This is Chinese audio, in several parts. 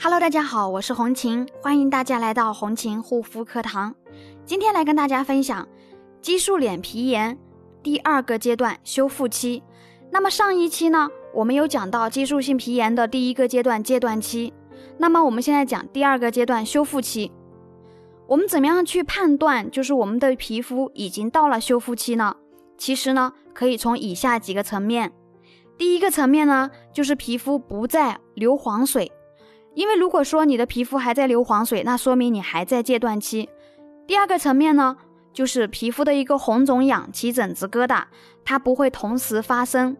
Hello，大家好，我是红琴，欢迎大家来到红琴护肤课堂。今天来跟大家分享激素脸皮炎第二个阶段修复期。那么上一期呢，我们有讲到激素性皮炎的第一个阶段阶段期。那么我们现在讲第二个阶段修复期。我们怎么样去判断，就是我们的皮肤已经到了修复期呢？其实呢，可以从以下几个层面。第一个层面呢，就是皮肤不再流黄水，因为如果说你的皮肤还在流黄水，那说明你还在戒断期。第二个层面呢，就是皮肤的一个红肿痒、起疹子、疙瘩，它不会同时发生。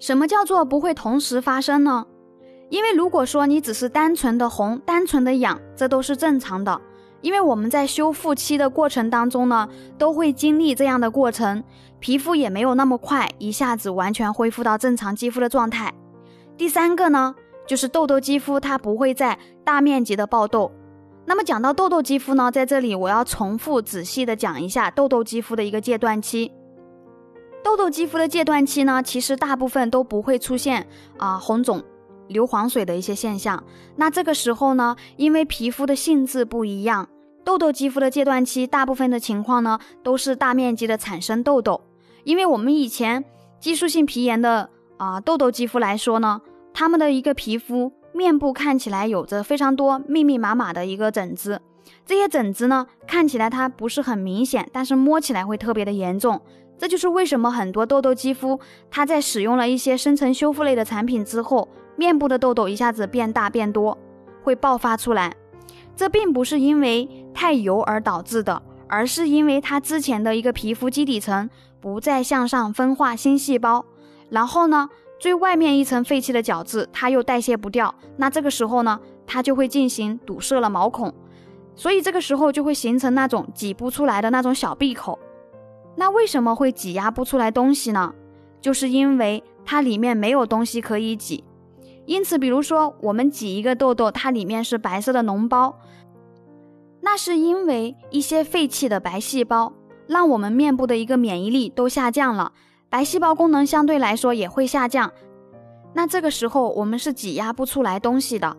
什么叫做不会同时发生呢？因为如果说你只是单纯的红、单纯的痒，这都是正常的。因为我们在修复期的过程当中呢，都会经历这样的过程，皮肤也没有那么快一下子完全恢复到正常肌肤的状态。第三个呢，就是痘痘肌肤它不会在大面积的爆痘。那么讲到痘痘肌肤呢，在这里我要重复仔细的讲一下痘痘肌肤的一个戒断期。痘痘肌肤的戒断期呢，其实大部分都不会出现啊红肿。流黄水的一些现象，那这个时候呢，因为皮肤的性质不一样，痘痘肌肤的戒断期，大部分的情况呢都是大面积的产生痘痘。因为我们以前激素性皮炎的啊痘痘肌肤来说呢，他们的一个皮肤面部看起来有着非常多密密麻麻的一个疹子，这些疹子呢看起来它不是很明显，但是摸起来会特别的严重。这就是为什么很多痘痘肌肤，它在使用了一些深层修复类的产品之后。面部的痘痘一下子变大变多，会爆发出来。这并不是因为太油而导致的，而是因为它之前的一个皮肤基底层不再向上分化新细胞，然后呢，最外面一层废弃的角质它又代谢不掉，那这个时候呢，它就会进行堵塞了毛孔，所以这个时候就会形成那种挤不出来的那种小闭口。那为什么会挤压不出来东西呢？就是因为它里面没有东西可以挤。因此，比如说我们挤一个痘痘，它里面是白色的脓包，那是因为一些废弃的白细胞让我们面部的一个免疫力都下降了，白细胞功能相对来说也会下降。那这个时候我们是挤压不出来东西的。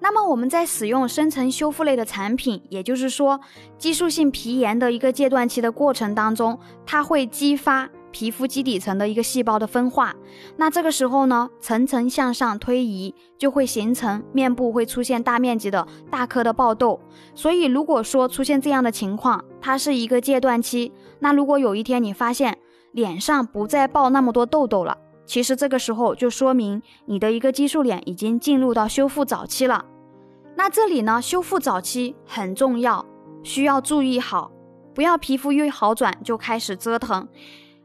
那么我们在使用深层修复类的产品，也就是说激素性皮炎的一个戒断期的过程当中，它会激发。皮肤基底层的一个细胞的分化，那这个时候呢，层层向上推移，就会形成面部会出现大面积的大颗的爆痘。所以，如果说出现这样的情况，它是一个戒断期。那如果有一天你发现脸上不再爆那么多痘痘了，其实这个时候就说明你的一个激素脸已经进入到修复早期了。那这里呢，修复早期很重要，需要注意好，不要皮肤一好转就开始折腾。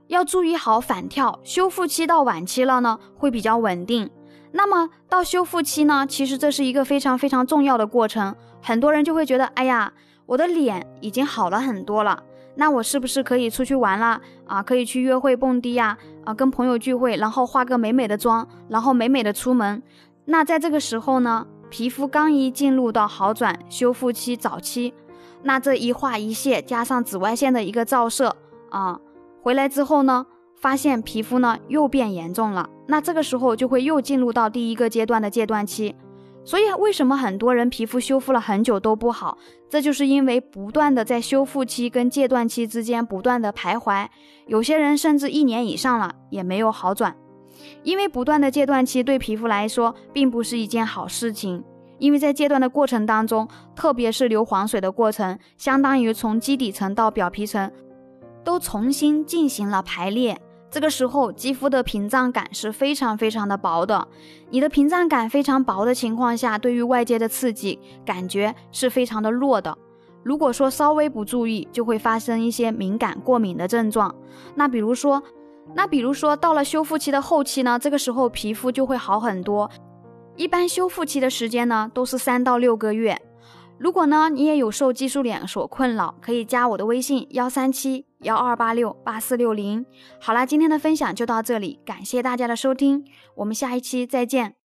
要注意好反跳，修复期到晚期了呢，会比较稳定。那么到修复期呢，其实这是一个非常非常重要的过程。很多人就会觉得，哎呀，我的脸已经好了很多了，那我是不是可以出去玩啦？啊，可以去约会蹦迪呀，啊，跟朋友聚会，然后化个美美的妆，然后美美的出门。那在这个时候呢，皮肤刚一进入到好转修复期早期，那这一化一卸，加上紫外线的一个照射啊。回来之后呢，发现皮肤呢又变严重了，那这个时候就会又进入到第一个阶段的戒断期。所以为什么很多人皮肤修复了很久都不好？这就是因为不断的在修复期跟戒断期之间不断的徘徊，有些人甚至一年以上了也没有好转。因为不断的戒断期对皮肤来说并不是一件好事情，因为在戒断的过程当中，特别是流黄水的过程，相当于从基底层到表皮层。都重新进行了排列，这个时候肌肤的屏障感是非常非常的薄的。你的屏障感非常薄的情况下，对于外界的刺激感觉是非常的弱的。如果说稍微不注意，就会发生一些敏感、过敏的症状。那比如说，那比如说到了修复期的后期呢，这个时候皮肤就会好很多。一般修复期的时间呢，都是三到六个月。如果呢，你也有受激素脸所困扰，可以加我的微信幺三七幺二八六八四六零。好啦，今天的分享就到这里，感谢大家的收听，我们下一期再见。